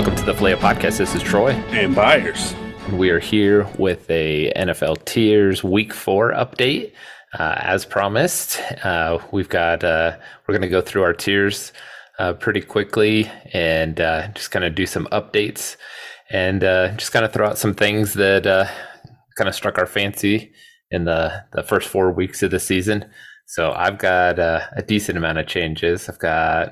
Welcome to the Filet Podcast. This is Troy. And Byers. We are here with a NFL Tiers Week 4 update. Uh, as promised, uh, we've got, uh, we're going to go through our tiers uh, pretty quickly and uh, just kind of do some updates and uh, just kind of throw out some things that kind of struck our fancy in the, the first four weeks of the season. So I've got a decent amount of changes. I've got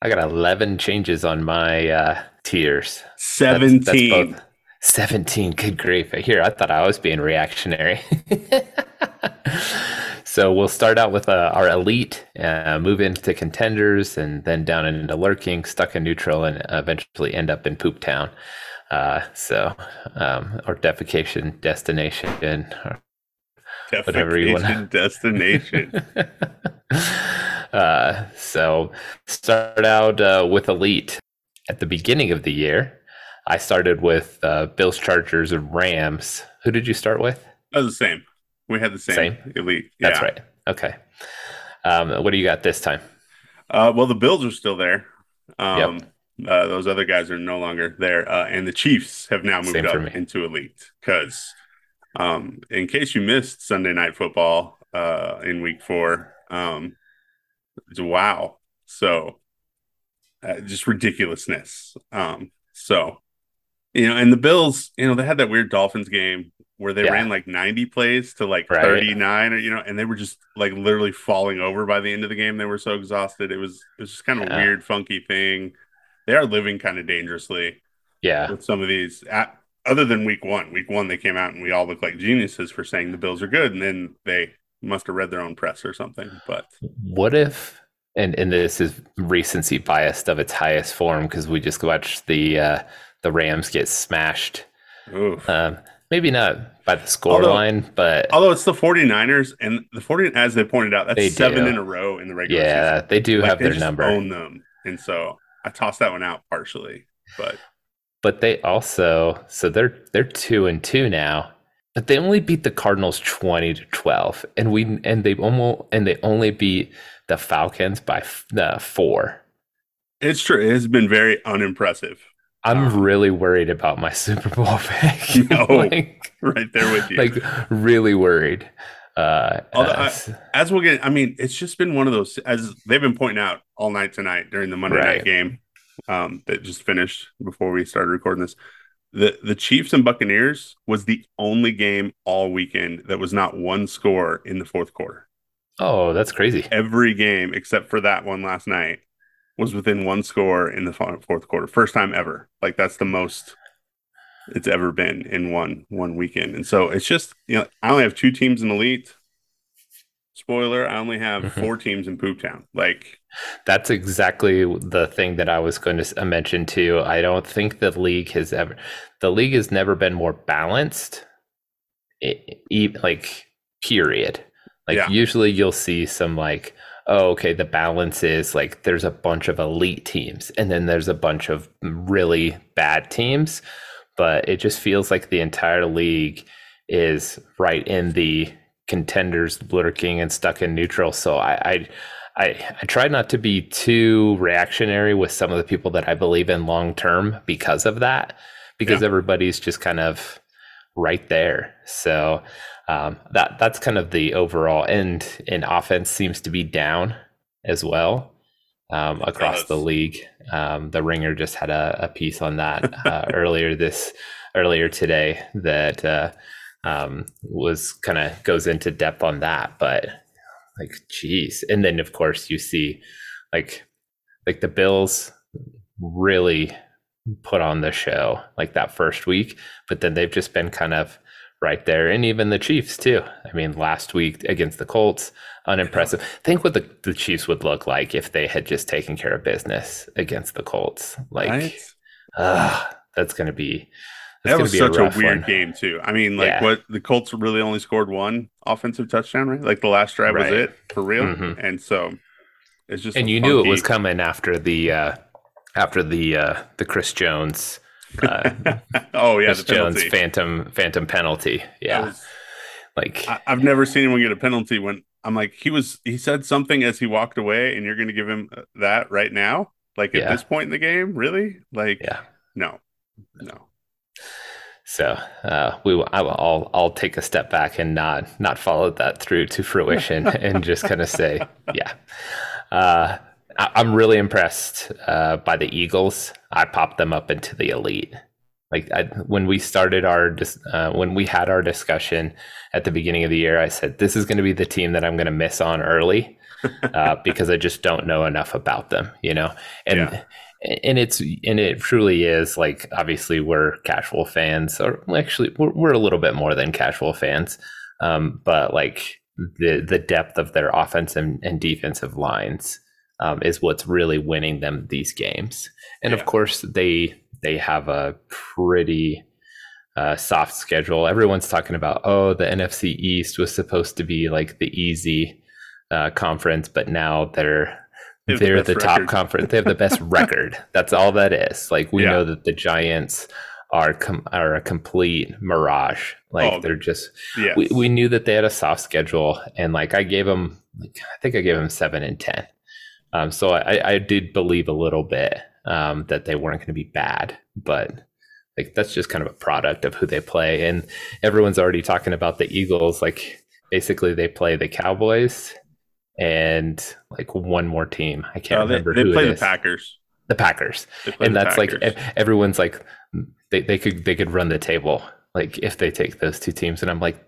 I got 11 changes on my uh, tiers. 17. That's, that's 17. Good grief. Here, I thought I was being reactionary. so we'll start out with uh, our elite, uh, move into contenders, and then down into lurking, stuck in neutral, and eventually end up in poop town. Uh, so, um, or defecation destination, or whatever you want. Destination. Uh, so start out uh, with elite at the beginning of the year. I started with uh, Bills, Chargers, and Rams. Who did you start with? Oh, the same. We had the same, same? elite. Yeah. That's right. Okay. Um, what do you got this time? Uh, well, the Bills are still there. Um, yep. uh, those other guys are no longer there, uh, and the Chiefs have now moved up into elite. Because, um, in case you missed Sunday Night Football uh, in Week Four, um, it's wow. So uh, just ridiculousness. Um, so you know, and the Bills, you know, they had that weird Dolphins game where they yeah. ran like 90 plays to like right. 39 or you know, and they were just like literally falling over by the end of the game. They were so exhausted. It was it was just kind of yeah. a weird, funky thing. They are living kind of dangerously. Yeah. With some of these at, other than week one. Week one they came out and we all looked like geniuses for saying the Bills are good, and then they must have read their own press or something. But what if and and this is recency biased of its highest form because we just watched the uh, the Rams get smashed. Um, maybe not by the score line, but although it's the 49ers and the 40 as they pointed out, that's seven do. in a row in the regular yeah, season. they do like, have they their number. Own them. And so I tossed that one out partially, but but they also so they're they're two and two now but they only beat the Cardinals 20 to 12 and we and they almost and they only beat the Falcons by uh, 4. It's true. It has been very unimpressive. I'm um, really worried about my Super Bowl pick. No, like, right there with you. Like really worried. Uh, as, I, as we'll get, I mean, it's just been one of those as they've been pointing out all night tonight during the Monday right. night game um, that just finished before we started recording this the the Chiefs and Buccaneers was the only game all weekend that was not one score in the fourth quarter. Oh, that's crazy. Every game except for that one last night was within one score in the fourth quarter. First time ever. Like that's the most it's ever been in one one weekend. And so it's just, you know, I only have two teams in elite. Spoiler, I only have mm-hmm. four teams in Poop Town. Like that's exactly the thing that I was going to uh, mention too. I don't think the league has ever the league has never been more balanced. Like period. Like yeah. usually you'll see some like oh okay the balance is like there's a bunch of elite teams and then there's a bunch of really bad teams, but it just feels like the entire league is right in the contenders lurking and stuck in neutral. So I, I I, I try not to be too reactionary with some of the people that I believe in long term because of that, because yeah. everybody's just kind of right there. So um, that that's kind of the overall end. And offense seems to be down as well um, across the league. Um, the Ringer just had a, a piece on that uh, earlier this earlier today that uh, um, was kind of goes into depth on that. But like, geez, and then of course you see like like the Bills really put on the show like that first week, but then they've just been kind of right there, and even the Chiefs too. I mean, last week against the Colts, unimpressive. Think what the, the Chiefs would look like if they had just taken care of business against the Colts. Like, right? uh, that's going to be that was such a, a weird one. game too. I mean, like yeah. what the Colts really only scored one offensive touchdown, right? Like the last drive right. was it for real, mm-hmm. and so it's just and you funky... knew it was coming after the uh after the uh the Chris Jones. Uh, oh yeah, Chris Jones phantom phantom penalty. Yeah, was, like I, I've never seen anyone get a penalty when I'm like he was he said something as he walked away, and you're going to give him that right now, like at yeah. this point in the game, really? Like yeah no, no. So uh, we, I'll, I'll take a step back and not not follow that through to fruition, and just kind of say, yeah. Uh, I, am really impressed uh, by the Eagles. I popped them up into the elite. Like I, when we started our uh, when we had our discussion at the beginning of the year, I said this is going to be the team that I'm going to miss on early uh, because I just don't know enough about them, you know. And yeah and it's and it truly is like obviously we're casual fans or actually we're, we're a little bit more than casual fans um, but like the the depth of their offensive and, and defensive lines um, is what's really winning them these games and yeah. of course they they have a pretty uh, soft schedule everyone's talking about oh the nfc east was supposed to be like the easy uh, conference but now they're they're the, the top conference. They have the best record. That's all that is. Like we yeah. know that the Giants are com- are a complete mirage. Like oh, they're just. Yes. We we knew that they had a soft schedule, and like I gave them, like, I think I gave them seven and ten. Um, so I I did believe a little bit um, that they weren't going to be bad, but like that's just kind of a product of who they play, and everyone's already talking about the Eagles. Like basically, they play the Cowboys and like one more team. I can't oh, they, remember. They who play the Packers. The Packers, and that's Packers. like everyone's like they, they could they could run the table like if they take those two teams, and I'm like,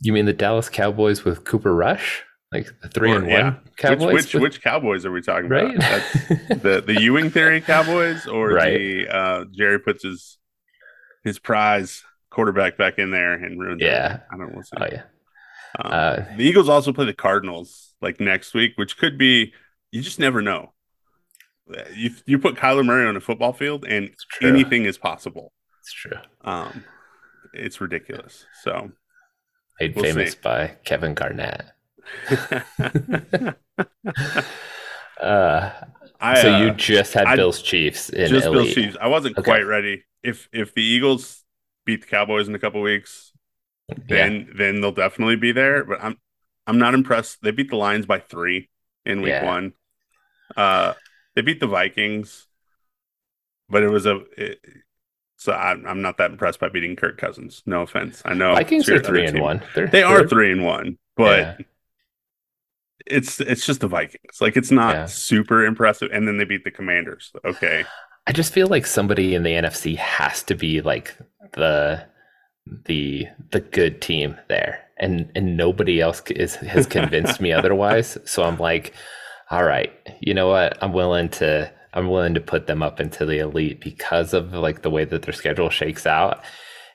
you mean the Dallas Cowboys with Cooper Rush? Like the three or, and yeah. one Cowboys. Which which, with, which, Cowboys are we talking right? about? the the Ewing theory Cowboys or right. the uh, Jerry puts his his prize quarterback back in there and ruins yeah. It. I don't want to. Oh yeah. Um, uh, the Eagles also play the Cardinals like next week, which could be you just never know. You you put Kyler Murray on a football field and anything is possible. It's true. Um, it's ridiculous. So made we'll famous see. by Kevin Garnett. uh, I, so you uh, just had I, Bills Chiefs in just. Bills Chiefs. I wasn't okay. quite ready. If if the Eagles beat the Cowboys in a couple weeks, then yeah. then they'll definitely be there. But I'm I'm not impressed. They beat the Lions by three in week yeah. one. Uh, they beat the Vikings, but it was a. It, so I'm, I'm not that impressed by beating Kirk Cousins. No offense. I know Vikings are three and one. They're, they are three and one, but yeah. it's it's just the Vikings. Like it's not yeah. super impressive. And then they beat the Commanders. Okay. I just feel like somebody in the NFC has to be like the the the good team there and and nobody else is has convinced me otherwise so i'm like all right you know what i'm willing to i'm willing to put them up into the elite because of like the way that their schedule shakes out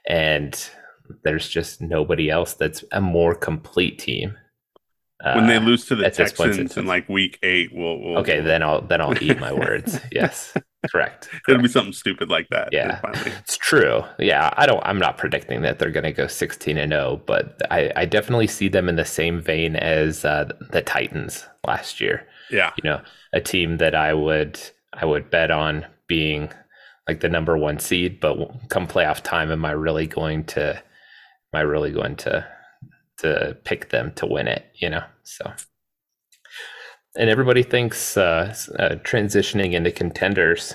and there's just nobody else that's a more complete team when they uh, lose to the Texans in like week eight, we'll, we'll okay. Then I'll then I'll eat my words. Yes, correct. It'll be something stupid like that. Yeah, it's true. Yeah, I don't. I'm not predicting that they're going to go 16 and 0, but I, I definitely see them in the same vein as uh, the Titans last year. Yeah, you know, a team that I would I would bet on being like the number one seed, but come playoff time, am I really going to? Am I really going to to pick them to win it, you know. So, and everybody thinks uh, uh, transitioning into contenders.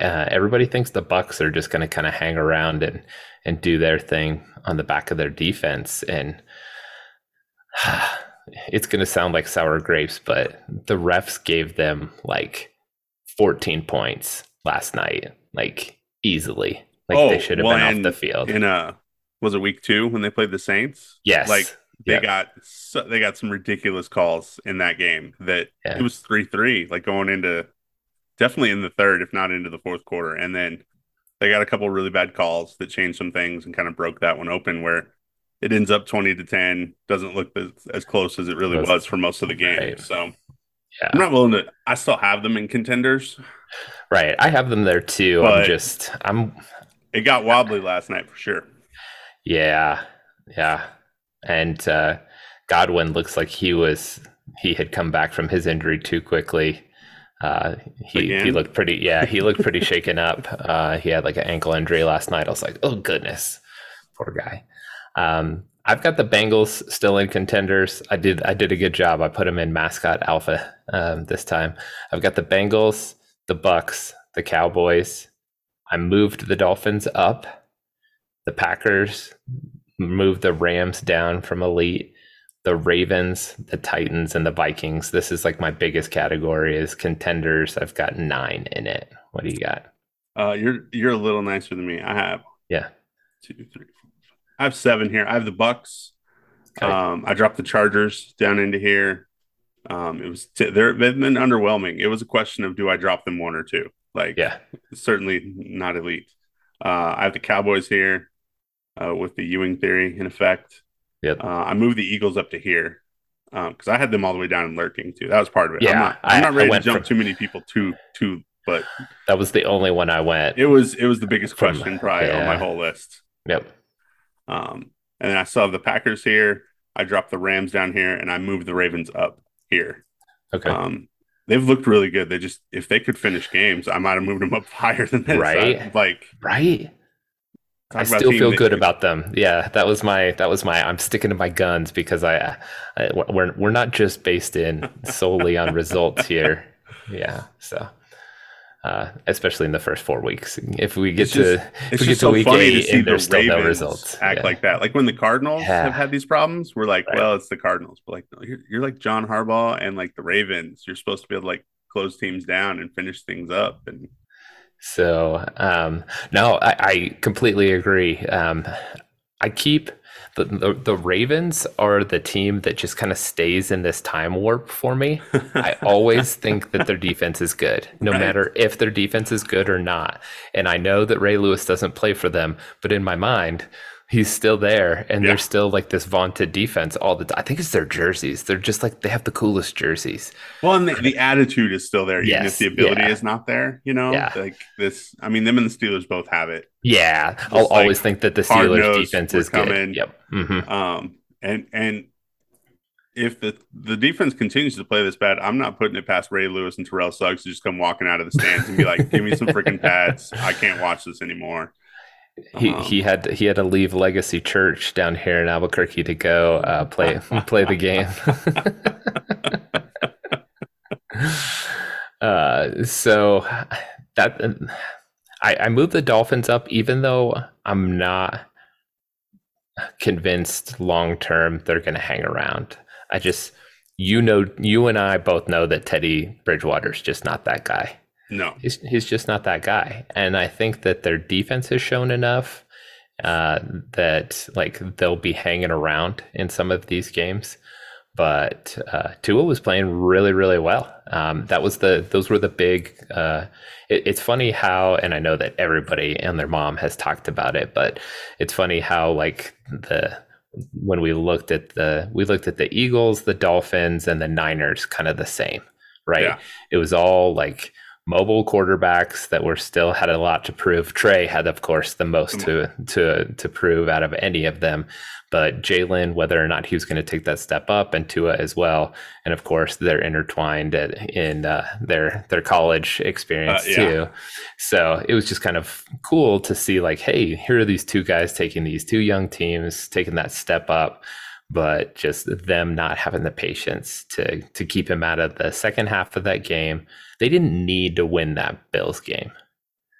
Uh, everybody thinks the Bucks are just going to kind of hang around and and do their thing on the back of their defense, and it's going to sound like sour grapes, but the refs gave them like 14 points last night, like easily. Like oh, they should have well, been off the field. In a was it week two when they played the Saints? Yes. Like they yep. got so, they got some ridiculous calls in that game that yeah. it was three three like going into definitely in the third if not into the fourth quarter and then they got a couple really bad calls that changed some things and kind of broke that one open where it ends up 20 to 10 doesn't look as, as close as it really That's, was for most of the game right. so yeah. i'm not willing to i still have them in contenders right i have them there too i'm just i'm it got wobbly last night for sure yeah, yeah, and uh, Godwin looks like he was he had come back from his injury too quickly. Uh, he Again? he looked pretty yeah he looked pretty shaken up. Uh, he had like an ankle injury last night. I was like, oh goodness, poor guy. Um, I've got the Bengals still in contenders. I did I did a good job. I put them in mascot alpha um, this time. I've got the Bengals, the Bucks, the Cowboys. I moved the Dolphins up. The Packers moved the Rams down from elite. The Ravens, the Titans, and the Vikings. This is like my biggest category is contenders. I've got nine in it. What do you got? Uh, you're you're a little nicer than me. I have yeah two, three, four, five. I have seven here. I have the Bucks. Okay. Um, I dropped the Chargers down into here. Um, it was t- they're they've been underwhelming. It was a question of do I drop them one or two? Like, yeah, certainly not elite. Uh, I have the Cowboys here uh, with the Ewing theory in effect. Yep. Uh, I moved the Eagles up to here because um, I had them all the way down and lurking too. That was part of it. Yeah, I'm not, I'm not ready to jump from, too many people too too, but that was the only one I went. It was it was the biggest from, question probably yeah. on my whole list. Yep. Um, and then I saw the Packers here. I dropped the Rams down here, and I moved the Ravens up here. Okay. Um, they've looked really good. They just if they could finish games, I might have moved them up higher than this. Right. I, like right. I still feel good about them. Yeah, that was my that was my I'm sticking to my guns because I, I we're we're not just based in solely on results here. Yeah, so uh, especially in the first four weeks. If we get to if we get to so week eight to and there's the still no results, act yeah. like that. Like when the Cardinals yeah. have had these problems, we're like, right. well, it's the Cardinals. But like, you're, you're like John Harbaugh and like the Ravens. You're supposed to be able to like close teams down and finish things up and so um, no, I, I, completely agree. Um, I keep the, the, the Ravens are the team that just kind of stays in this time warp for me. I always think that their defense is good, no right. matter if their defense is good or not. And I know that Ray Lewis doesn't play for them, but in my mind, he's still there and yeah. they're still like this vaunted defense all the time. I think it's their jerseys. They're just like they have the coolest jerseys. Well, and the, the attitude is still there, even if the ability yeah. is not there, you know? Yeah. Like this I mean them and the Steelers both have it. Yeah. Just I'll like always think that the Steelers defense is coming. good. Yep. Mm-hmm. Um and and if the, the defense continues to play this bad, I'm not putting it past Ray Lewis and Terrell Suggs to just come walking out of the stands and be like, "Give me some freaking pads! I can't watch this anymore." He um, he had he had to leave Legacy Church down here in Albuquerque to go uh, play play the game. uh, so that I, I moved the Dolphins up, even though I'm not convinced long term they're going to hang around. I just you know you and I both know that Teddy Bridgewater's just not that guy. No, he's he's just not that guy. And I think that their defense has shown enough uh, that like they'll be hanging around in some of these games. But uh, Tua was playing really, really well. Um, that was the those were the big. Uh, it, it's funny how, and I know that everybody and their mom has talked about it, but it's funny how like the when we looked at the we looked at the Eagles, the Dolphins, and the Niners, kind of the same, right? Yeah. It was all like mobile quarterbacks that were still had a lot to prove. Trey had, of course, the most to to to prove out of any of them. But Jalen, whether or not he was going to take that step up, and Tua as well, and of course they're intertwined at, in uh, their their college experience uh, yeah. too. So it was just kind of cool to see, like, hey, here are these two guys taking these two young teams, taking that step up but just them not having the patience to to keep him out of the second half of that game they didn't need to win that Bills game.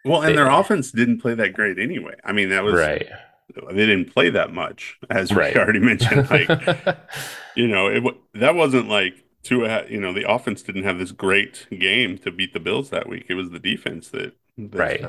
Well, and they, their offense didn't play that great anyway. I mean, that was right. They didn't play that much, as right. we already mentioned. Like, you know, it that wasn't like to you know the offense didn't have this great game to beat the Bills that week. It was the defense that right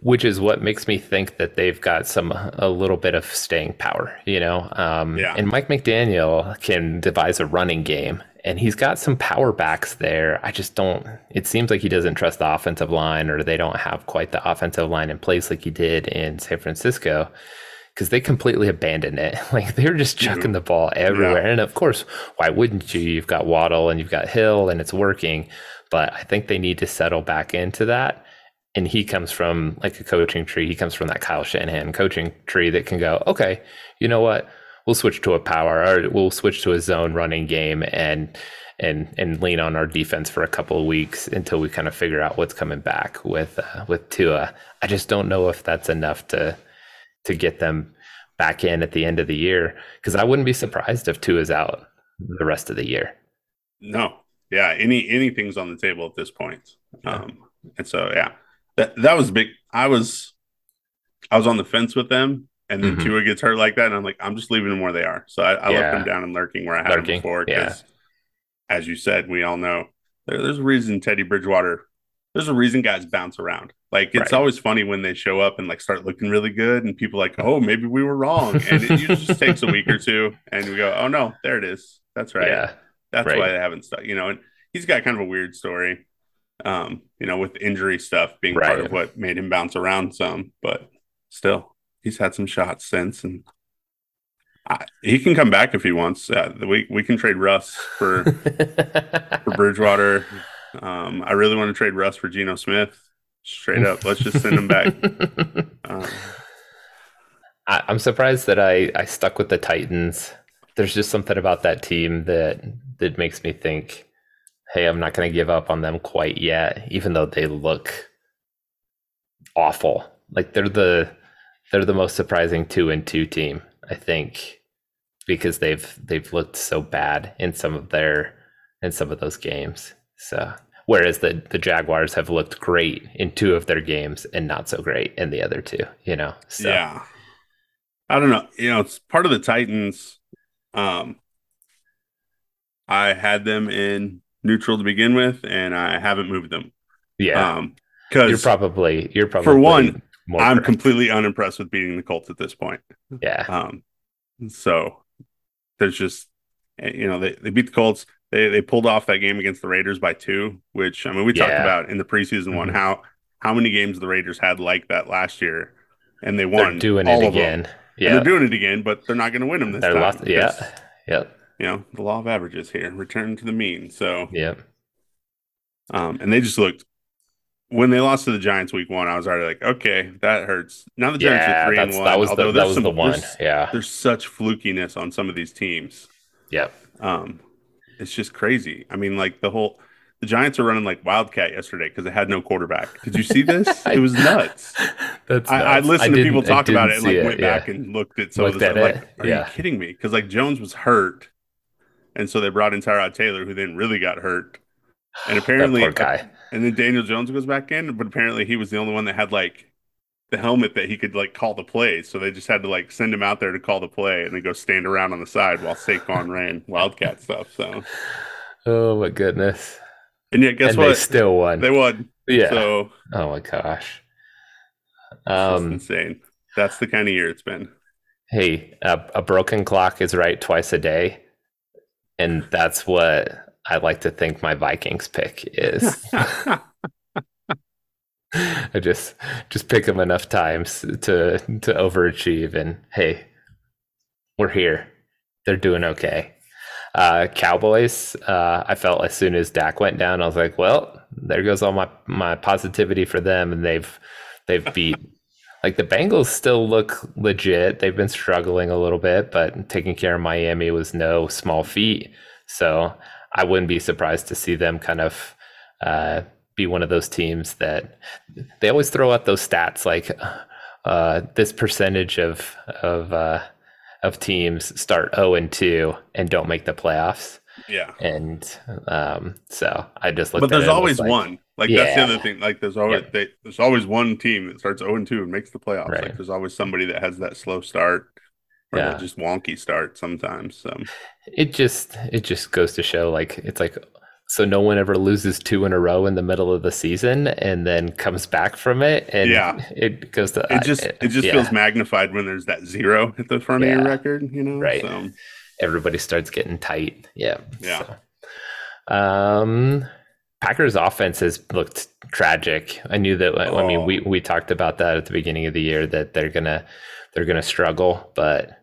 which is what makes me think that they've got some a little bit of staying power you know um yeah. and mike mcdaniel can devise a running game and he's got some power backs there. I just don't. It seems like he doesn't trust the offensive line, or they don't have quite the offensive line in place like he did in San Francisco, because they completely abandoned it. Like they were just chucking mm-hmm. the ball everywhere. Yeah. And of course, why wouldn't you? You've got Waddle and you've got Hill, and it's working. But I think they need to settle back into that. And he comes from like a coaching tree. He comes from that Kyle Shanahan coaching tree that can go, okay, you know what? we'll switch to a power or we'll switch to a zone running game and and and lean on our defense for a couple of weeks until we kind of figure out what's coming back with uh, with Tua. I just don't know if that's enough to to get them back in at the end of the year because I wouldn't be surprised if Tua's out the rest of the year. No, yeah, any anything's on the table at this point. Yeah. Um, and so yeah, That that was big. I was I was on the fence with them, and then mm-hmm. Tua gets hurt like that, and I'm like, I'm just leaving them where they are. So I, I yeah. left them down and lurking where I had lurking. them before. Because, yeah. as you said, we all know there, there's a reason Teddy Bridgewater. There's a reason guys bounce around. Like it's right. always funny when they show up and like start looking really good, and people like, oh, maybe we were wrong, and it just takes a week or two, and we go, oh no, there it is. That's right. Yeah, that's right. why they haven't stuck. You know, and he's got kind of a weird story. Um, you know, with injury stuff being right. part of what made him bounce around some, but still, he's had some shots since, and I, he can come back if he wants. Uh, we we can trade Russ for for Bridgewater. Um, I really want to trade Russ for Geno Smith. Straight up, let's just send him back. Um, I, I'm surprised that I I stuck with the Titans. There's just something about that team that that makes me think, hey, I'm not going to give up on them quite yet, even though they look awful. Like they're the they're the most surprising two and two team, I think, because they've they've looked so bad in some of their in some of those games. So whereas the the Jaguars have looked great in two of their games and not so great in the other two, you know. So. Yeah. I don't know. You know, it's part of the Titans. Um I had them in neutral to begin with and I haven't moved them. Yeah. Um because you're probably you're probably for one I'm correct. completely unimpressed with beating the Colts at this point. Yeah. Um, so there's just you know they, they beat the Colts. They they pulled off that game against the Raiders by two, which I mean we yeah. talked about in the preseason mm-hmm. one how how many games the Raiders had like that last year, and they won. They're doing it again. Yeah, they're doing it again, but they're not going to win them this they're time. Lost, yeah, yep. You know the law of averages here, return to the mean. So yep. Um, and they just looked when they lost to the Giants week one, I was already like, okay, that hurts. Now the Giants yeah, are three and one. That was the, that was some, the one. Yeah. There's such flukiness on some of these teams. Yep. Um, it's just crazy. I mean, like the whole the Giants are running like Wildcat yesterday because they had no quarterback. Did you see this? it was nuts. That's. I, I listened I to people talk about it and like it, went yeah. back and looked at some looked of this. Like, are yeah. you kidding me? Because like Jones was hurt, and so they brought in Tyrod Taylor, who then really got hurt. And apparently, poor guy. And then Daniel Jones goes back in, but apparently he was the only one that had like the helmet that he could like call the play. So they just had to like send him out there to call the play and then go stand around on the side while Saquon ran Wildcat stuff. So, oh my goodness. And yet, guess and what? They still won. They won. Yeah. So, oh my gosh. Um, insane. That's the kind of year it's been. Hey, a, a broken clock is right twice a day, and that's what I like to think my Vikings pick is. I just just pick them enough times to to overachieve, and hey, we're here. They're doing okay. Uh, Cowboys. Uh, I felt as soon as Dak went down, I was like, well, there goes all my my positivity for them, and they've they've beat. Like the Bengals still look legit. They've been struggling a little bit, but taking care of Miami was no small feat. So I wouldn't be surprised to see them kind of uh, be one of those teams that they always throw out those stats like uh, this percentage of of uh, of teams start zero oh and two and don't make the playoffs. Yeah, and um, so I just looked. But there's always like, one. Like yeah. that's the other thing. Like there's always yep. they, there's always one team that starts zero oh and two and makes the playoffs. Right. Like there's always somebody that has that slow start or yeah. just wonky start sometimes. So it just it just goes to show like it's like so no one ever loses two in a row in the middle of the season and then comes back from it and yeah it goes to it just it, it just yeah. feels magnified when there's that zero at the front yeah. of your record you know right so. everybody starts getting tight yeah yeah so. um Packers offense has looked tragic. I knew that. Oh. I mean, we we talked about that at the beginning of the year that they're gonna they're gonna struggle, but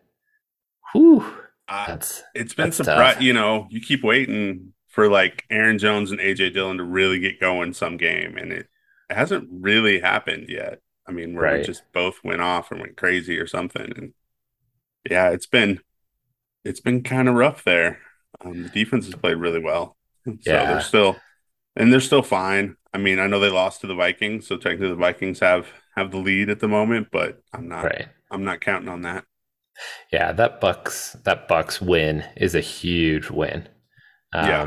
Whew, uh, it's been surprising. You know, you keep waiting for like Aaron Jones and AJ Dillon to really get going some game, and it, it hasn't really happened yet. I mean, where right. just both went off and went crazy or something, and yeah, it's been it's been kind of rough there. Um, the defense has played really well, so yeah. they're still and they're still fine. I mean, I know they lost to the Vikings, so technically the Vikings have have the lead at the moment, but I'm not right. I'm not counting on that. Yeah, that Bucks that Bucks win is a huge win. Um, yeah,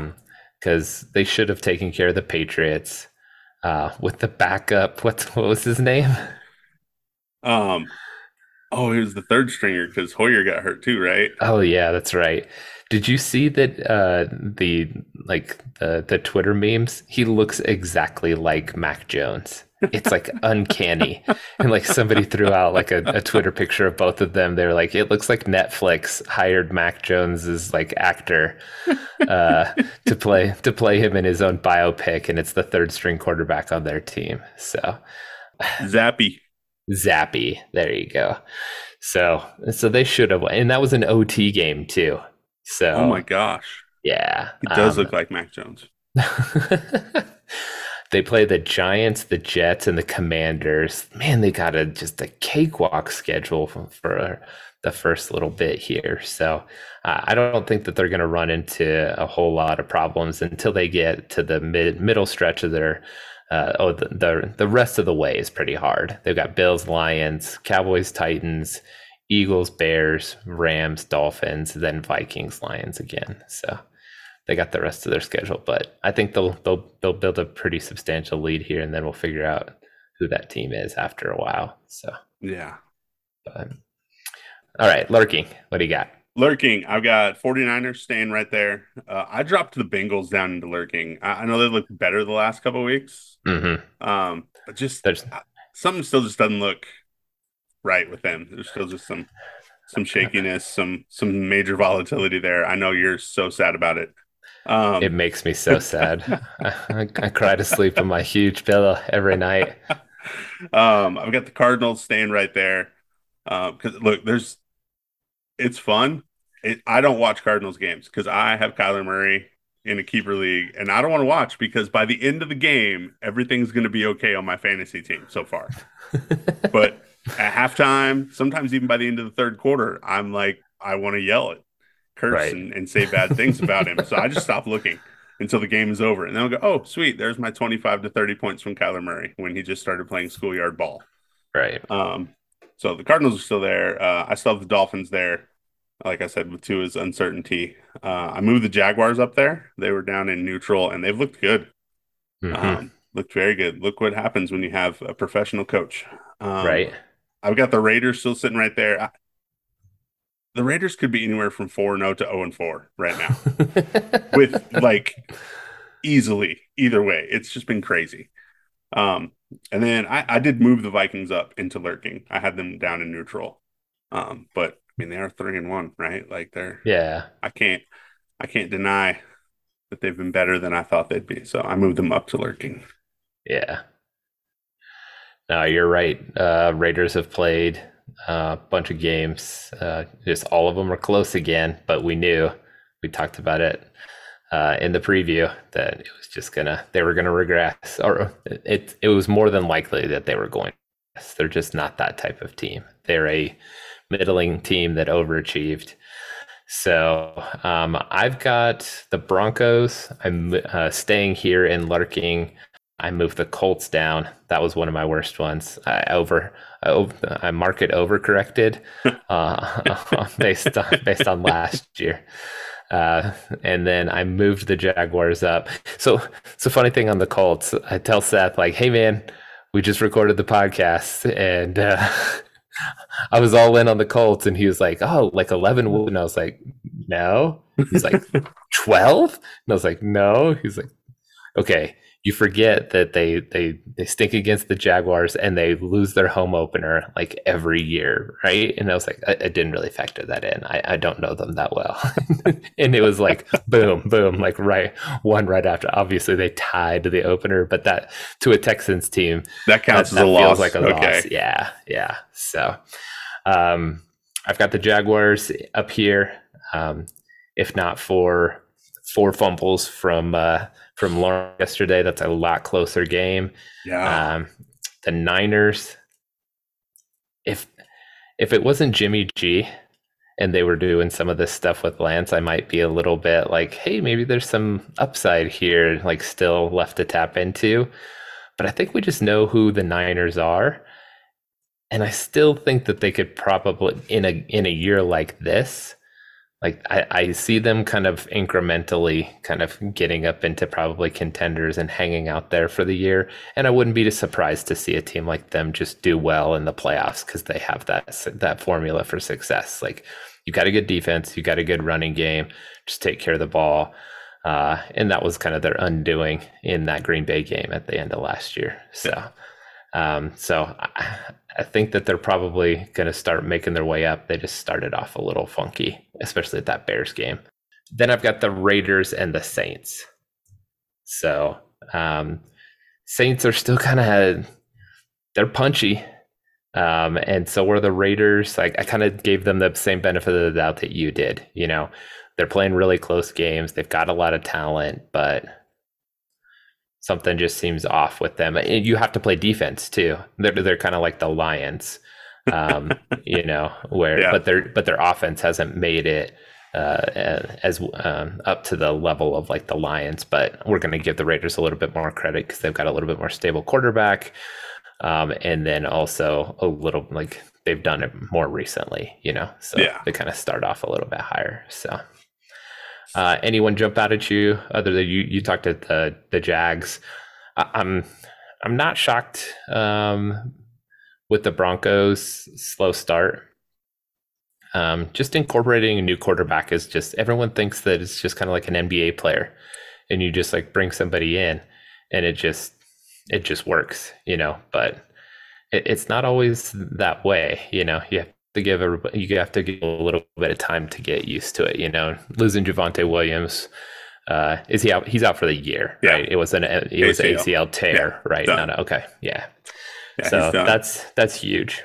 because they should have taken care of the Patriots. uh, with the backup. What what was his name? Um, oh, he was the third stringer because Hoyer got hurt too, right? Oh yeah, that's right. Did you see that uh, the like the the Twitter memes? He looks exactly like Mac Jones. It's like uncanny. And like somebody threw out like a, a, Twitter picture of both of them. They're like, it looks like Netflix hired Mac Jones as like actor uh, to play to play him in his own biopic, and it's the third string quarterback on their team. So Zappe. Zappe. There you go. So so they should have and that was an OT game too. So Oh my gosh. Yeah. It does um, look like Mac Jones. they play the Giants, the Jets, and the Commanders. Man, they got a just a cakewalk schedule for, for the first little bit here. So uh, I don't think that they're going to run into a whole lot of problems until they get to the mid middle stretch of their. Uh, oh, the, the the rest of the way is pretty hard. They've got Bills, Lions, Cowboys, Titans, Eagles, Bears, Rams, Dolphins, then Vikings, Lions again. So they got the rest of their schedule. But I think they'll they'll they'll build a pretty substantial lead here, and then we'll figure out who that team is after a while. So yeah. But, all right, lurking. What do you got? Lurking, I've got 49ers staying right there. Uh, I dropped the Bengals down into lurking. I, I know they look better the last couple weeks, mm-hmm. um, but just There's... something still just doesn't look right with them. There's still just some some shakiness, some some major volatility there. I know you're so sad about it. Um, it makes me so sad. I, I, cry to sleep on my huge pillow every night. Um, I've got the Cardinals staying right there. Because uh, look, there's it's fun. It, I don't watch Cardinals games because I have Kyler Murray in a keeper league, and I don't want to watch because by the end of the game, everything's going to be okay on my fantasy team so far. but at halftime, sometimes even by the end of the third quarter, I'm like, I want to yell it curse right. and, and, say bad things about him. So I just stop looking until the game is over. And then I'll go, oh, sweet. There's my 25 to 30 points from Kyler Murray when he just started playing schoolyard ball. Right. Um, so the Cardinals are still there. Uh, I still have the Dolphins there. Like I said, with Tua's uncertainty. Uh, I moved the Jaguars up there. They were down in neutral and they've looked good. Mm-hmm. Um, looked very good. Look what happens when you have a professional coach. Um, right. I've got the Raiders still sitting right there. I, the Raiders could be anywhere from 4 0 to 0 and 4 right now. with like easily either way. It's just been crazy. Um, and then I, I did move the Vikings up into lurking. I had them down in neutral. Um, but I mean they are three and one, right? Like they're yeah. I can't I can't deny that they've been better than I thought they'd be. So I moved them up to lurking. Yeah. No, you're right. Uh, Raiders have played a bunch of games. Uh, just all of them are close again, but we knew we talked about it uh, in the preview that it was just gonna they were gonna regress, or it it was more than likely that they were going. To. They're just not that type of team. They're a middling team that overachieved. So um, I've got the Broncos. I'm uh, staying here in lurking. I moved the Colts down. That was one of my worst ones. I over I, over, I market overcorrected uh, based on based on last year. Uh, and then I moved the Jaguars up. So it's a funny thing on the Colts. I tell Seth like, "Hey man, we just recorded the podcast, and uh, I was all in on the Colts." And he was like, "Oh, like eleven And I was like, "No." He's like, 12? And I was like, "No." He's like, "Okay." You forget that they they they stink against the Jaguars and they lose their home opener like every year, right? And I was like, I, I didn't really factor that in. I, I don't know them that well, and it was like boom, boom, like right one right after. Obviously, they tied the opener, but that to a Texans team that counts that, as that a loss. Like a okay. loss. Yeah, yeah. So, um, I've got the Jaguars up here. Um, if not for four fumbles from uh, from Lawrence yesterday. That's a lot closer game. Yeah. Um, the Niners, if if it wasn't Jimmy G and they were doing some of this stuff with Lance, I might be a little bit like, hey, maybe there's some upside here, like still left to tap into. But I think we just know who the Niners are. And I still think that they could probably in a in a year like this, like I, I see them kind of incrementally kind of getting up into probably contenders and hanging out there for the year. And I wouldn't be surprised to see a team like them just do well in the playoffs because they have that that formula for success. Like you got a good defense, you got a good running game, just take care of the ball. Uh, and that was kind of their undoing in that Green Bay game at the end of last year. So, um, so I, I think that they're probably going to start making their way up. They just started off a little funky, especially at that Bears game. Then I've got the Raiders and the Saints. So, um, Saints are still kind of they're punchy. Um, and so were the Raiders. Like I kind of gave them the same benefit of the doubt that you did. You know, they're playing really close games. They've got a lot of talent, but something just seems off with them. You have to play defense too. They're they're kind of like the Lions, um, you know, where yeah. but their but their offense hasn't made it uh, as um, up to the level of like the Lions. But we're going to give the Raiders a little bit more credit because they've got a little bit more stable quarterback, um, and then also a little like they've done it more recently, you know. So yeah. they kind of start off a little bit higher. So. Uh, anyone jump out at you other than you? You talked at the the Jags. I, I'm I'm not shocked um, with the Broncos' slow start. Um, just incorporating a new quarterback is just everyone thinks that it's just kind of like an NBA player, and you just like bring somebody in, and it just it just works, you know. But it, it's not always that way, you know. You have to give everybody you have to give a little bit of time to get used to it. You know, losing Javonte Williams, uh, is he out? He's out for the year, yeah. right? It was an it ACL. was an ACL tear, yeah. right? Not a, okay, yeah. yeah so that's that's huge.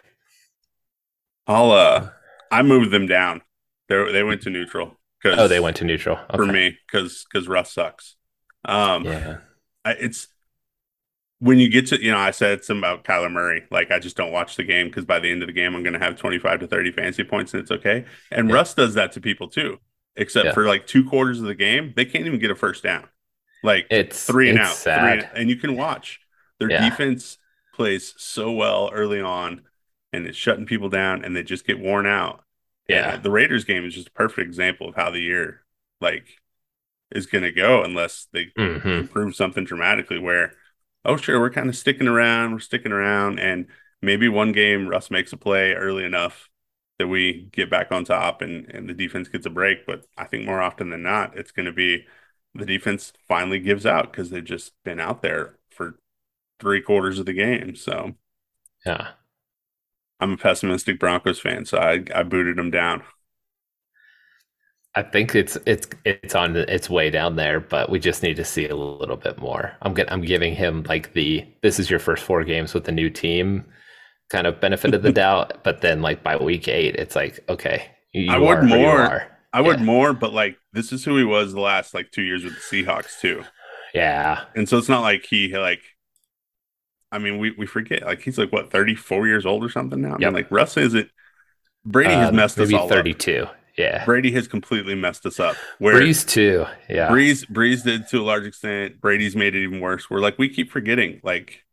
I'll uh, I moved them down. They they went to neutral. Cause oh, they went to neutral okay. for me because because Russ sucks. Um, yeah, I, it's when you get to, you know, I said something about Kyler Murray. Like, I just don't watch the game because by the end of the game, I'm going to have 25 to 30 fancy points and it's okay. And yeah. Russ does that to people too, except yeah. for like two quarters of the game, they can't even get a first down. Like, it's three and it's out. Sad. Three and, and, you can watch their yeah. defense plays so well early on and it's shutting people down and they just get worn out. Yeah. And the Raiders game is just a perfect example of how the year, like, is going to go unless they mm-hmm. improve something dramatically where oh sure, we're kind of sticking around, we're sticking around, and maybe one game Russ makes a play early enough that we get back on top and, and the defense gets a break. But I think more often than not, it's going to be the defense finally gives out because they've just been out there for three quarters of the game. So, yeah, I'm a pessimistic Broncos fan, so I, I booted them down. I think it's it's it's on its way down there, but we just need to see a little bit more. I'm get, I'm giving him like the this is your first four games with the new team kind of benefit of the doubt, but then like by week eight, it's like okay, I would more. I would yeah. more, but like this is who he was the last like two years with the Seahawks too. Yeah, and so it's not like he like. I mean, we we forget like he's like what 34 years old or something now. I yep. mean, like Russ isn't. Brady has um, messed us all 32. Up. Yeah. Brady has completely messed us up. Where Brees too. Yeah. Brees Brees did to a large extent. Brady's made it even worse. We're like we keep forgetting like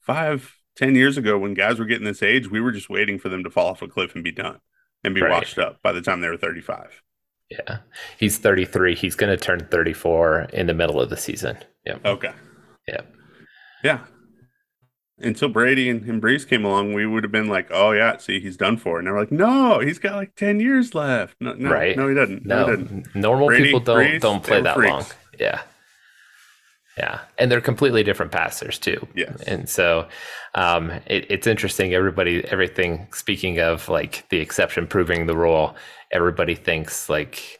five, ten years ago when guys were getting this age, we were just waiting for them to fall off a cliff and be done and be right. washed up by the time they were 35. Yeah. He's 33. He's going to turn 34 in the middle of the season. Yeah. Okay. Yeah. Yeah until Brady and, and Brees came along, we would have been like, "Oh yeah, see, he's done for." And they're like, "No, he's got like ten years left." No, no, right? No, he doesn't. No, no he doesn't. normal Brady, people don't Brees, don't play that freaks. long. Yeah, yeah, and they're completely different passers too. Yes, and so um, it, it's interesting. Everybody, everything. Speaking of like the exception proving the rule, everybody thinks like.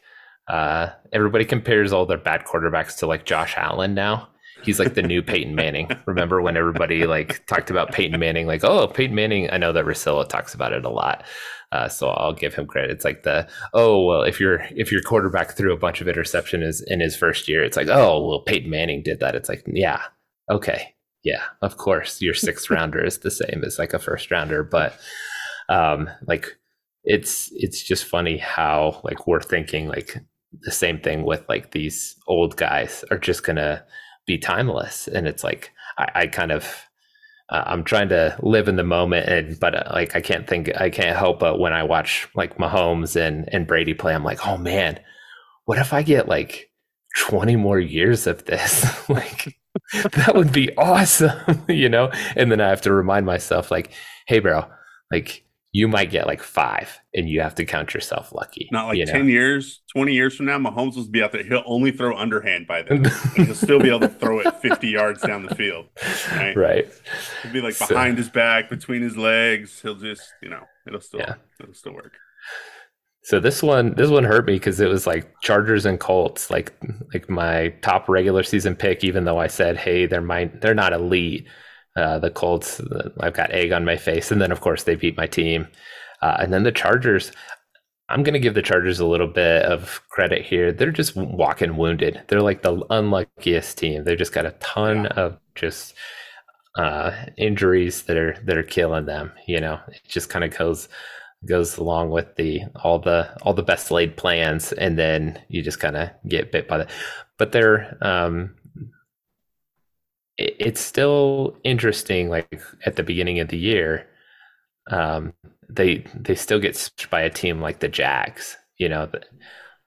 Uh, everybody compares all their bad quarterbacks to like Josh Allen now he's like the new Peyton Manning. Remember when everybody like talked about Peyton Manning? Like, oh, Peyton Manning. I know that Russillo talks about it a lot, uh, so I'll give him credit. It's like the oh well, if your if your quarterback threw a bunch of interceptions in his first year, it's like oh well, Peyton Manning did that. It's like yeah, okay, yeah, of course, your sixth rounder is the same as like a first rounder, but um, like it's it's just funny how like we're thinking like the same thing with like these old guys are just gonna be timeless. And it's like I, I kind of uh, I'm trying to live in the moment, and but uh, like I can't think, I can't help but when I watch like Mahomes and and Brady play, I'm like, oh man, what if I get like 20 more years of this? like that would be awesome, you know? And then I have to remind myself, like, hey, bro, like you might get like five and you have to count yourself lucky. Not like you 10 years, 20 years from now, Mahomes will be out there. He'll only throw underhand by then. he'll still be able to throw it 50 yards down the field. Right. right. He'll be like so, behind his back, between his legs. He'll just, you know, it'll still, yeah. it'll still work. So this one, this one hurt me because it was like Chargers and Colts, like like my top regular season pick. Even though I said, hey, they're my, they're not elite uh, the Colts, I've got egg on my face, and then of course they beat my team, uh, and then the Chargers. I'm going to give the Chargers a little bit of credit here. They're just walking wounded. They're like the unluckiest team. They've just got a ton yeah. of just uh, injuries that are that are killing them. You know, it just kind of goes goes along with the all the all the best laid plans, and then you just kind of get bit by that. But they're um, it's still interesting. Like at the beginning of the year, um, they they still get by a team like the Jags. You know,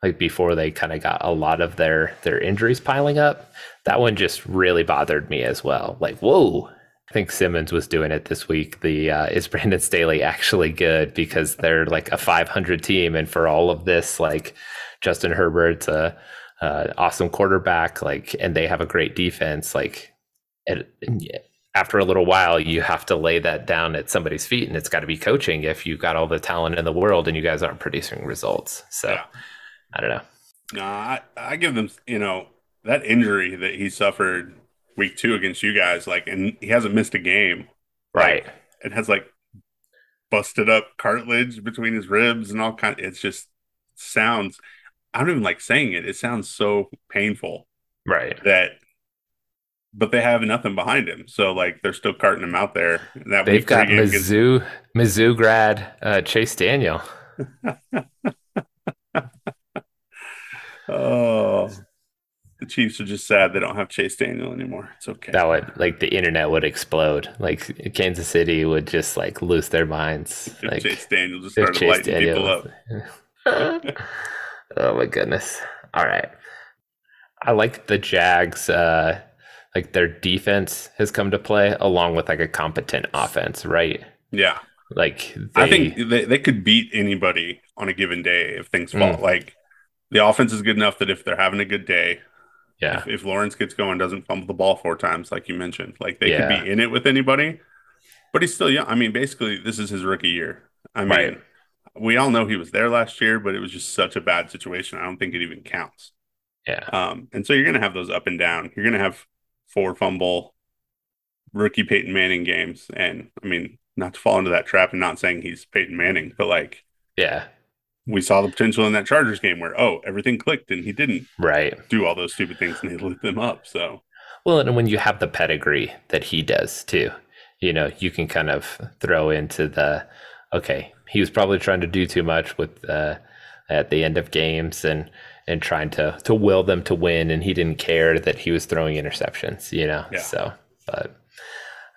like before they kind of got a lot of their their injuries piling up. That one just really bothered me as well. Like, whoa. I think Simmons was doing it this week. The uh, is Brandon Staley actually good because they're like a 500 team, and for all of this, like Justin Herbert's a, a awesome quarterback, like, and they have a great defense. Like, and, after a little while, you have to lay that down at somebody's feet, and it's got to be coaching if you've got all the talent in the world and you guys aren't producing results. So yeah. I don't know. No, I, I give them, you know, that injury that he suffered week two against you guys, like, and he hasn't missed a game. Right. Like, it has like busted up cartilage between his ribs and all kind. Of, it's just sounds. I don't even like saying it. It sounds so painful. Right. That but they have nothing behind him. So like they're still carting him out there. That They've got Mizzou, gets... Mizzou grad uh, Chase Daniel. oh, the Chiefs are just sad they don't have Chase Daniel anymore. It's okay. That would like the internet would explode. Like Kansas City would just like lose their minds. If like Chase Daniel just started Chase lighting Daniel. people up. oh my goodness! All right, I like the Jags. Uh, like their defense has come to play along with like a competent offense, right? Yeah. Like they, I think they, they could beat anybody on a given day if things fall. Mm. Like the offense is good enough that if they're having a good day, yeah. If, if Lawrence gets going, doesn't fumble the ball four times, like you mentioned, like they yeah. could be in it with anybody. But he's still young. I mean, basically, this is his rookie year. I mean, right. we all know he was there last year, but it was just such a bad situation. I don't think it even counts. Yeah. Um, and so you're gonna have those up and down. You're gonna have four fumble rookie Peyton Manning games. And I mean, not to fall into that trap and not saying he's Peyton Manning, but like, yeah, we saw the potential in that Chargers game where, oh, everything clicked and he didn't right do all those stupid things and they lit them up. So, well, and when you have the pedigree that he does too, you know, you can kind of throw into the, okay, he was probably trying to do too much with, uh, at the end of games and and trying to to will them to win and he didn't care that he was throwing interceptions you know yeah. so but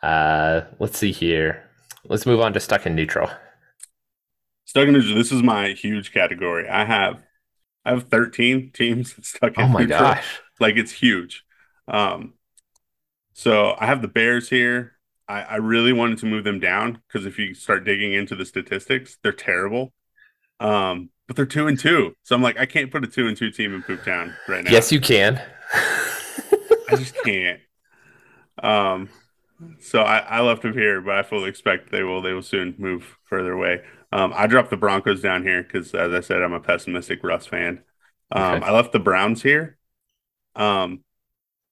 uh let's see here let's move on to stuck in neutral stuck in neutral this is my huge category i have i have 13 teams stuck in neutral. oh my neutral. gosh like it's huge um so i have the bears here I, I really wanted to move them down because if you start digging into the statistics, they're terrible. Um, but they're two and two. So I'm like, I can't put a two and two team in Poop Town right now. Yes, you can. I just can't. Um, so I, I left them here, but I fully expect they will. They will soon move further away. Um, I dropped the Broncos down here because, as I said, I'm a pessimistic Russ fan. Um, okay. I left the Browns here. Um,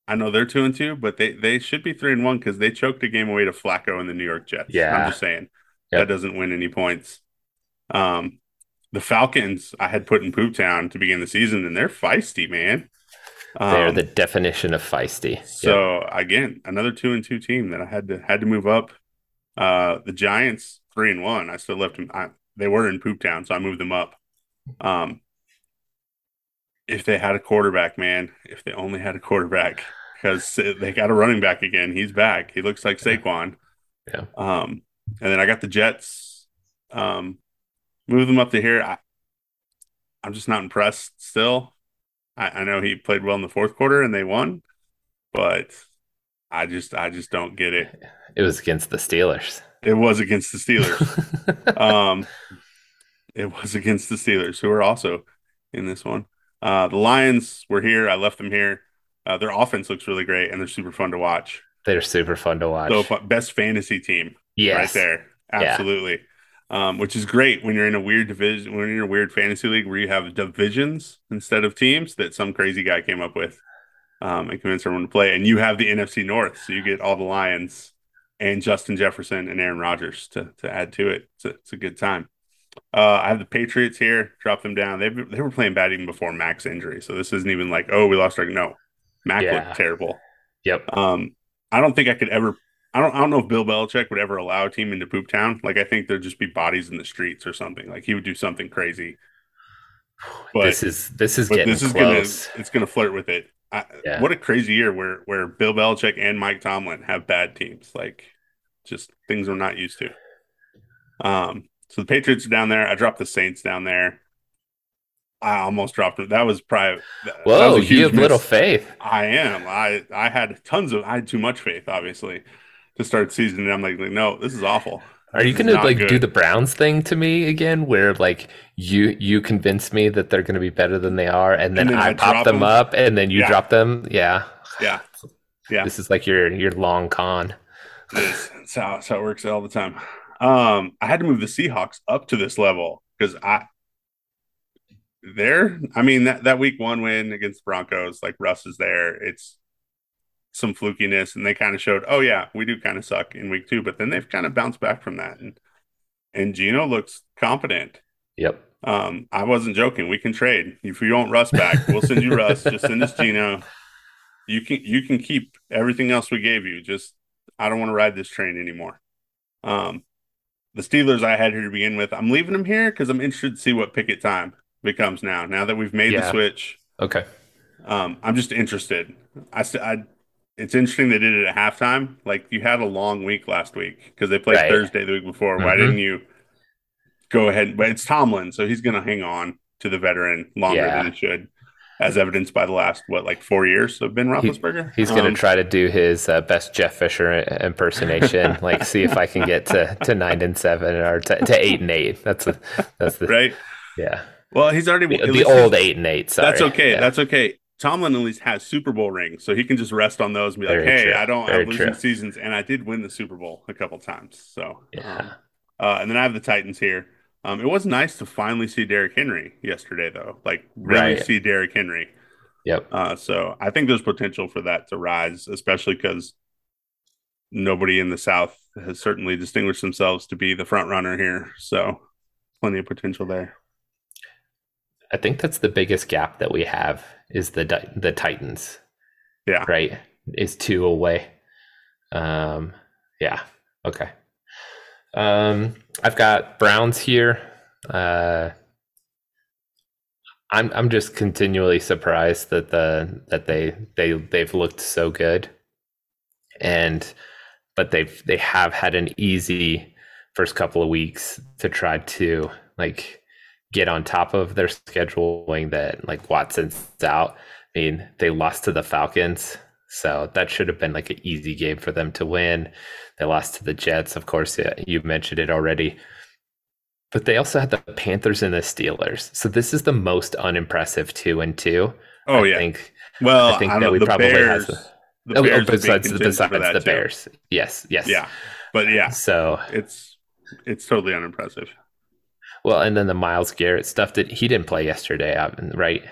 I know they're two and two, but they they should be three and one because they choked a game away to Flacco and the New York Jets. Yeah, I'm just saying yep. that doesn't win any points. Um, the Falcons I had put in Poop Town to begin the season, and they're feisty, man. Um, they're the definition of feisty. So again, another two and two team that I had to had to move up. Uh, the Giants three and one. I still left them. I, they were in Poop Town, so I moved them up. Um, if they had a quarterback, man, if they only had a quarterback, because they got a running back again. He's back. He looks like Saquon. Yeah. Um, and then I got the Jets. Um, move them up to here. I, I'm just not impressed still. I, I know he played well in the fourth quarter and they won, but I just I just don't get it. It was against the Steelers. It was against the Steelers. um, it was against the Steelers, who are also in this one. Uh, the Lions were here. I left them here. Uh, their offense looks really great, and they're super fun to watch. They're super fun to watch. So best fantasy team, yes. right there, absolutely. Um, which is great when you're in a weird division, when you're in a weird fantasy league where you have divisions instead of teams that some crazy guy came up with um, and convinced everyone to play. And you have the NFC North, so you get all the Lions and Justin Jefferson and Aaron Rodgers to to add to it. It's a, it's a good time. Uh, I have the Patriots here. Drop them down. They they were playing bad even before Mac's injury, so this isn't even like oh we lost our no. Mac yeah. looked terrible. Yep. Um, I don't think I could ever. I don't. I don't know if Bill Belichick would ever allow a team into Poop Town. Like I think there'd just be bodies in the streets or something. Like he would do something crazy. But this is this is getting this is close. gonna it's gonna flirt with it. I, yeah. What a crazy year where where Bill Belichick and Mike Tomlin have bad teams. Like just things we're not used to. Um. So the Patriots are down there. I dropped the Saints down there. I almost dropped it. That was probably. Whoa, was you have miss. little faith. I am. I I had tons of. I had too much faith, obviously, to start season. And I'm like, no, this is awful. Are this you gonna like good. do the Browns thing to me again, where like you you convince me that they're gonna be better than they are, and then, and then I, I pop them, them, up, and then you yeah. drop them? Yeah, yeah, yeah. This is like your your long con. That's how, that's how it works all the time. Um, I had to move the Seahawks up to this level because I there. I mean that that week one win against Broncos, like Russ is there. It's some flukiness, and they kind of showed, oh yeah, we do kind of suck in week two, but then they've kind of bounced back from that, and and Geno looks confident. Yep. Um, I wasn't joking. We can trade if you want Russ back. We'll send you Russ. Just send us Geno. You can you can keep everything else we gave you. Just I don't want to ride this train anymore. Um, the Steelers I had here to begin with. I'm leaving them here because I'm interested to see what Pickett time becomes now. Now that we've made yeah. the switch. Okay. Um, I'm just interested. I, still I it's interesting they did it at halftime. Like you had a long week last week because they played right. Thursday the week before. Mm-hmm. Why didn't you go ahead? But it's Tomlin, so he's going to hang on to the veteran longer yeah. than he should, as evidenced by the last what like four years of Ben Roethlisberger. He, he's going to um, try to do his uh, best Jeff Fisher impersonation, like see if I can get to to nine and seven or to, to eight and eight. That's a, that's the right. Yeah. Well, he's already the, the old eight and eight. Sorry. That's okay. Yeah. That's okay. Tomlin at least has Super Bowl rings, so he can just rest on those and be Very like, "Hey, true. I don't. Very I'm losing true. seasons, and I did win the Super Bowl a couple times." So, yeah. Um, uh, and then I have the Titans here. Um, it was nice to finally see Derrick Henry yesterday, though. Like, really right. see Derrick Henry. Yep. Uh, so I think there's potential for that to rise, especially because nobody in the South has certainly distinguished themselves to be the front runner here. So, plenty of potential there. I think that's the biggest gap that we have is the the Titans. Yeah. Right. Is two away. Um. Yeah. Okay. Um. I've got Browns here. Uh. I'm I'm just continually surprised that the that they they they've looked so good, and but they've they have had an easy first couple of weeks to try to like get on top of their scheduling that like Watson's out. I mean, they lost to the Falcons, so that should have been like an easy game for them to win. They lost to the Jets, of course. You mentioned it already. But they also had the Panthers and the Steelers. So this is the most unimpressive two and two. Oh I yeah. Think, well, I think I that we probably Bears, have. The, the oh, oh besides, besides the too. Bears, yes, yes, yeah, but yeah. So it's it's totally unimpressive. Well, and then the Myles Garrett stuff that he didn't play yesterday, right?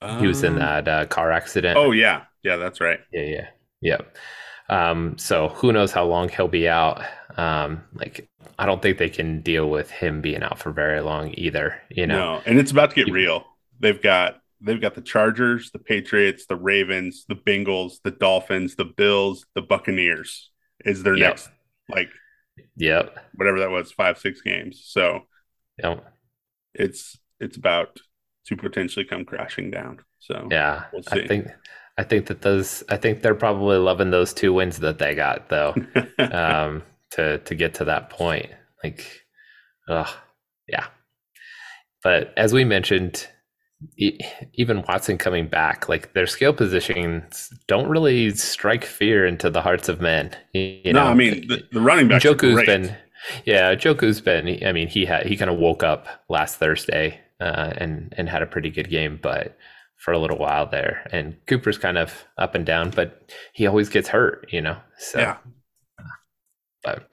Um, he was in um, that uh, car accident. Oh yeah, yeah, that's right. Yeah, yeah, yeah. Um, so who knows how long he'll be out? Um, like I don't think they can deal with him being out for very long either. You know, no, and it's about to get real. They've got they've got the Chargers, the Patriots, the Ravens, the Bengals, the Dolphins, the Bills, the Buccaneers. Is their yep. next like Yep. Whatever that was, five, six games. So yep. it's it's about to potentially come crashing down. So yeah, we'll I think I think that those I think they're probably loving those two wins that they got though, um, to to get to that point. Like, ugh, yeah. But as we mentioned, even Watson coming back, like their skill positions don't really strike fear into the hearts of men. You no, I mean the, the running back. Njoku's been, yeah, Njoku's been. I mean, he had he kind of woke up last Thursday uh, and and had a pretty good game, but for a little while there. And Cooper's kind of up and down, but he always gets hurt, you know. So, yeah. But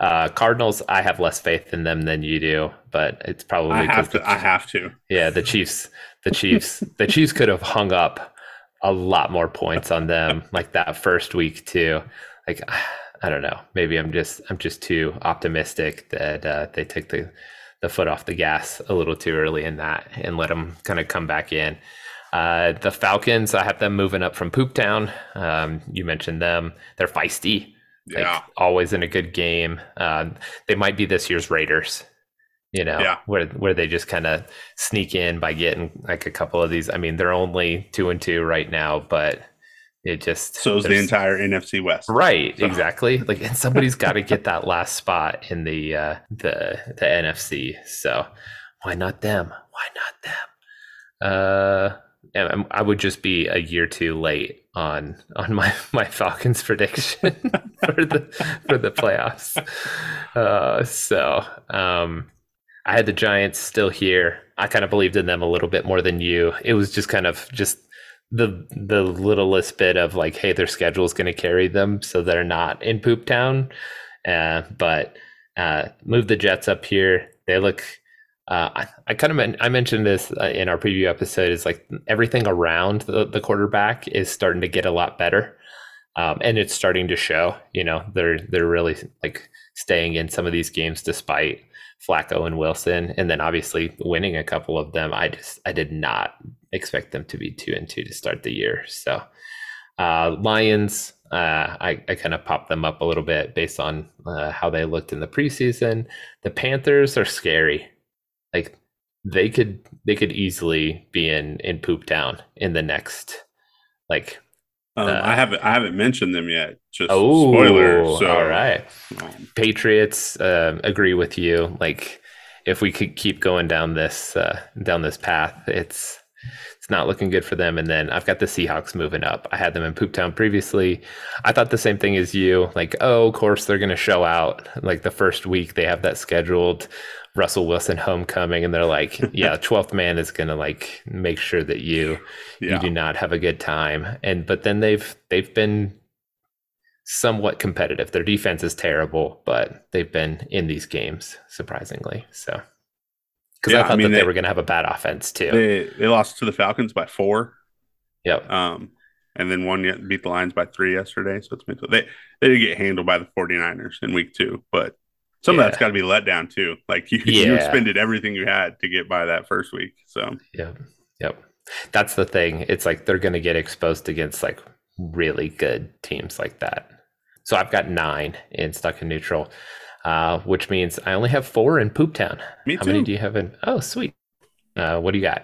uh, Cardinals, I have less faith in them than you do, but it's probably I have to. The, I have to. Yeah, the Chiefs, the Chiefs, the Chiefs could have hung up a lot more points on them like that first week too. Like I don't know, maybe I'm just I'm just too optimistic that uh, they took the the foot off the gas a little too early in that and let them kind of come back in. Uh, the Falcons, I have them moving up from Poop Town. Um, you mentioned them; they're feisty yeah. Always in a good game. Uh, they might be this year's Raiders, you know, yeah. where where they just kind of sneak in by getting like a couple of these. I mean, they're only two and two right now, but it just so is the entire NFC West, right? So. Exactly. Like, and somebody's got to get that last spot in the uh, the the NFC. So why not them? Why not them? Uh, I would just be a year too late on on my my Falcons prediction for the for the playoffs. Uh, so um, I had the Giants still here. I kind of believed in them a little bit more than you. It was just kind of just the the littlest bit of like, hey, their schedule is going to carry them, so they're not in Poop Town. Uh, but uh, move the Jets up here. They look uh, I, I, kind of I mentioned this uh, in our preview episode is like everything around the, the quarterback is starting to get a lot better, um, and it's starting to show. You know, they're they're really like staying in some of these games despite Flacco and Wilson, and then obviously winning a couple of them. I just I did not expect them to be two and two to start the year. So uh, Lions, uh, I, I kind of popped them up a little bit based on uh, how they looked in the preseason. The Panthers are scary like they could they could easily be in in poop town in the next like um, uh, I haven't I haven't mentioned them yet. Just oh, spoiler. So, all right, um, Patriots uh, agree with you. Like if we could keep going down this uh, down this path, it's it's not looking good for them. And then I've got the Seahawks moving up. I had them in Poop Town previously. I thought the same thing as you. Like, oh, of course they're going to show out. Like the first week they have that scheduled. Russell Wilson homecoming, and they're like, yeah, twelfth man is going to like make sure that you yeah. you do not have a good time. And but then they've they've been somewhat competitive. Their defense is terrible, but they've been in these games surprisingly. So because yeah, I thought I mean, that they, they were going to have a bad offense too. They they lost to the Falcons by four. Yep. Um, and then one yet beat the Lions by three yesterday. So it's they they did get handled by the 49ers in week two, but some yeah. of that's got to be let down too. Like you, yeah. you expended everything you had to get by that first week. So yep, yep. That's the thing. It's like they're going to get exposed against like really good teams like that. So I've got nine in stuck in neutral uh, which means I only have four in Poop Town. Me How too. many do you have in? Oh, sweet. Uh, what do you got?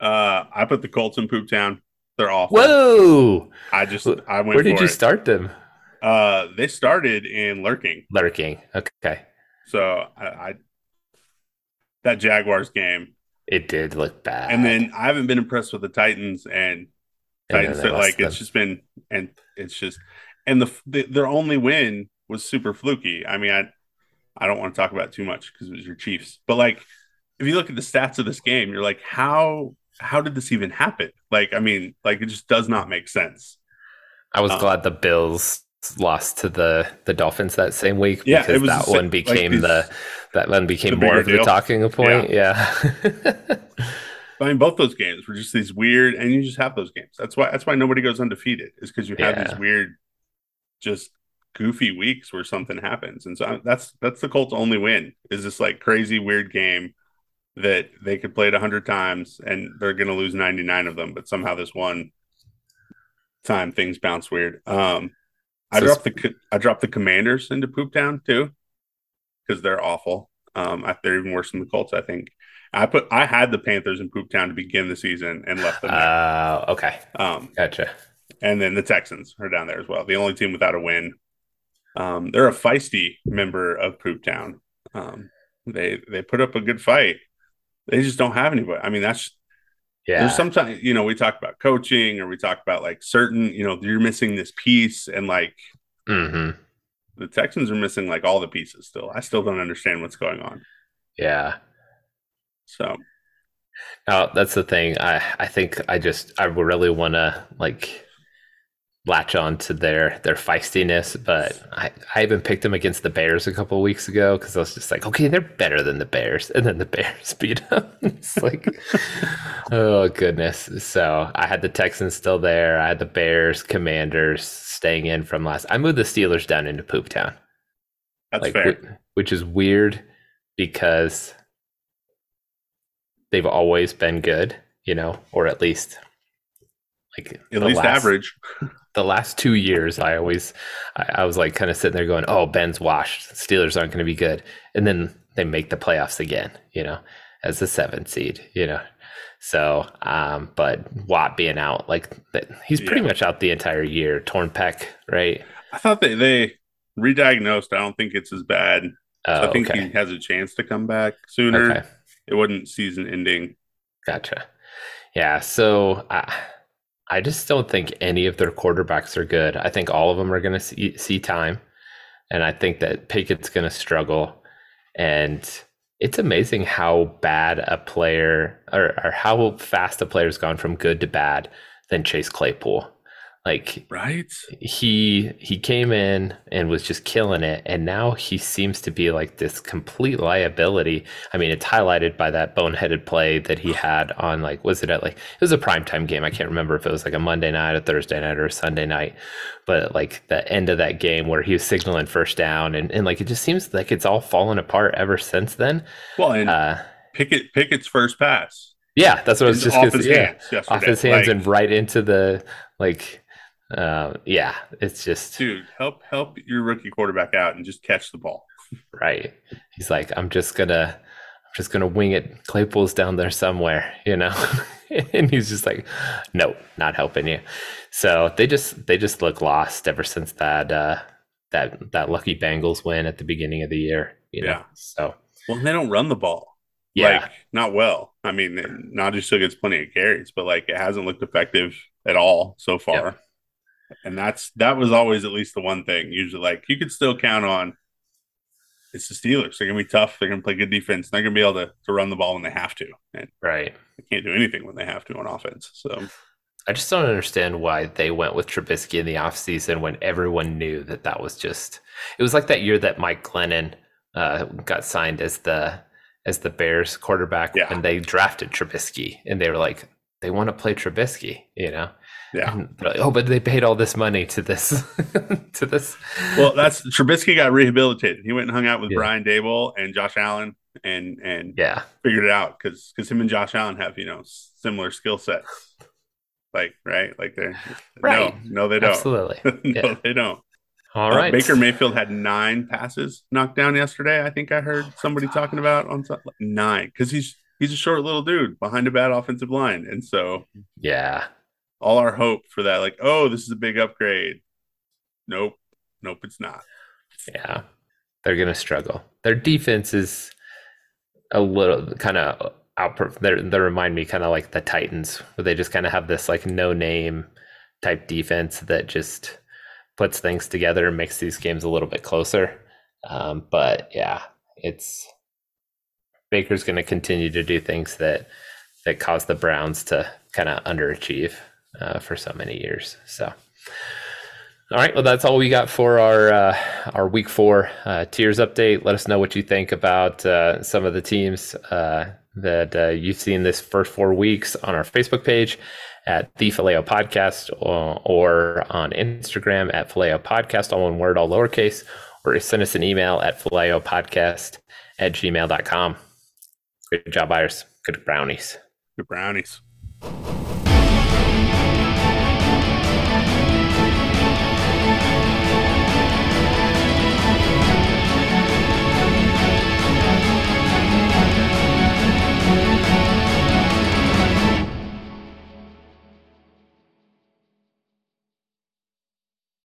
Uh, I put the Colts in Poop Town. They're awful. Whoa! I just I went. Where did you it. start them? Uh, they started in lurking. Lurking. Okay. So I, I that Jaguars game. It did look bad. And then I haven't been impressed with the Titans and Titans. And like it's just been and it's just and the, the their only win was super fluky. I mean, I I don't want to talk about too much because it was your Chiefs. But like, if you look at the stats of this game, you're like, how how did this even happen? Like, I mean, like it just does not make sense. I was um, glad the Bills lost to the the Dolphins that same week yeah, because that one became like the that one became more of the talking point. Yeah. yeah. I mean, both those games were just these weird, and you just have those games. That's why that's why nobody goes undefeated is because you have yeah. these weird, just goofy weeks where something happens, and so that's that's the Colts' only win is this like crazy weird game that they could play it a hundred times and they're going to lose ninety nine of them, but somehow this one time things bounce weird. Um, I so dropped the I dropped the Commanders into Poop Town too because they're awful. Um, they're even worse than the Colts, I think. I put I had the Panthers in Poop Town to begin the season and left them. Uh, okay. Um, gotcha. And then the Texans are down there as well. The only team without a win. Um, they're a feisty member of Poop Town. Um, they they put up a good fight. They just don't have anybody. I mean, that's yeah. There's sometimes you know we talk about coaching or we talk about like certain you know you're missing this piece and like mm-hmm. the Texans are missing like all the pieces still. I still don't understand what's going on. Yeah. So. Now that's the thing. I I think I just I really want to like latch on to their their feistiness, but I, I even picked them against the Bears a couple weeks ago because I was just like, okay, they're better than the Bears, and then the Bears beat them. it's like, oh goodness. So I had the Texans still there. I had the Bears, Commanders staying in from last. I moved the Steelers down into Poop Town. That's like, fair. Which is weird because they've always been good, you know, or at least like at least last, average the last two years, I always, I, I was like kind of sitting there going, "Oh, Ben's washed. Steelers aren't going to be good," and then they make the playoffs again. You know, as the seventh seed. You know, so, um, but Watt being out, like that, he's pretty yeah. much out the entire year. Torn pec, right? I thought they they re-diagnosed. I don't think it's as bad. Oh, so I think okay. he has a chance to come back sooner. Okay. It wasn't season ending. Gotcha. Yeah. So. Uh, I just don't think any of their quarterbacks are good. I think all of them are going to see, see time. And I think that Pickett's going to struggle. And it's amazing how bad a player or, or how fast a player's gone from good to bad than Chase Claypool. Like right, he he came in and was just killing it, and now he seems to be like this complete liability. I mean, it's highlighted by that boneheaded play that he had on like was it at like it was a primetime game. I can't remember if it was like a Monday night, a Thursday night, or a Sunday night, but like the end of that game where he was signaling first down, and and like it just seems like it's all fallen apart ever since then. Well, and uh, Pickett Pickett's first pass. Yeah, that's what I was just off his yeah, hands. Off his hands like, and right into the like uh, yeah, it's just dude, help help your rookie quarterback out and just catch the ball. right. He's like, I'm just gonna I'm just gonna wing it. Claypool's down there somewhere, you know. and he's just like, no, not helping you. So they just they just look lost ever since that uh that that lucky Bengals win at the beginning of the year. You know? Yeah. So well, they don't run the ball. Yeah. Like not well. I mean, Najee still gets plenty of carries, but like it hasn't looked effective at all so far. Yep and that's that was always at least the one thing. Usually, like you could still count on. It's the Steelers. They're gonna be tough. They're gonna play good defense. They're gonna be able to, to run the ball when they have to. And right, they can't do anything when they have to on offense. So I just don't understand why they went with Trubisky in the offseason when everyone knew that that was just. It was like that year that Mike Glennon uh, got signed as the as the Bears quarterback, yeah. and they drafted Trubisky, and they were like, they want to play Trubisky, you know. Yeah. Like, oh, but they paid all this money to this to this. Well, that's Trubisky got rehabilitated. He went and hung out with yeah. Brian Daboll and Josh Allen and and yeah, figured it out because because him and Josh Allen have you know similar skill sets. Like right, like they're right. No, no, they don't. Absolutely, no, yeah. they don't. All uh, right. Baker Mayfield had nine passes knocked down yesterday. I think I heard somebody talking about on nine because he's he's a short little dude behind a bad offensive line, and so yeah, all our hope for that, like, oh, this is a big upgrade. Nope. Nope, it's not. Yeah. They're gonna struggle. Their defense is a little kind of out they they remind me kind of like the Titans, where they just kind of have this like no name type defense that just puts things together and makes these games a little bit closer. Um, but yeah, it's Baker's going to continue to do things that that cause the Browns to kind of underachieve uh, for so many years. So, all right, well, that's all we got for our uh, our week four uh, tiers update. Let us know what you think about uh, some of the teams uh, that uh, you've seen this first four weeks on our Facebook page at the Faleo Podcast or, or on Instagram at Faleo Podcast, all one word, all lowercase, or send us an email at Podcast at gmail.com. Good job, buyers. Good brownies. Good brownies.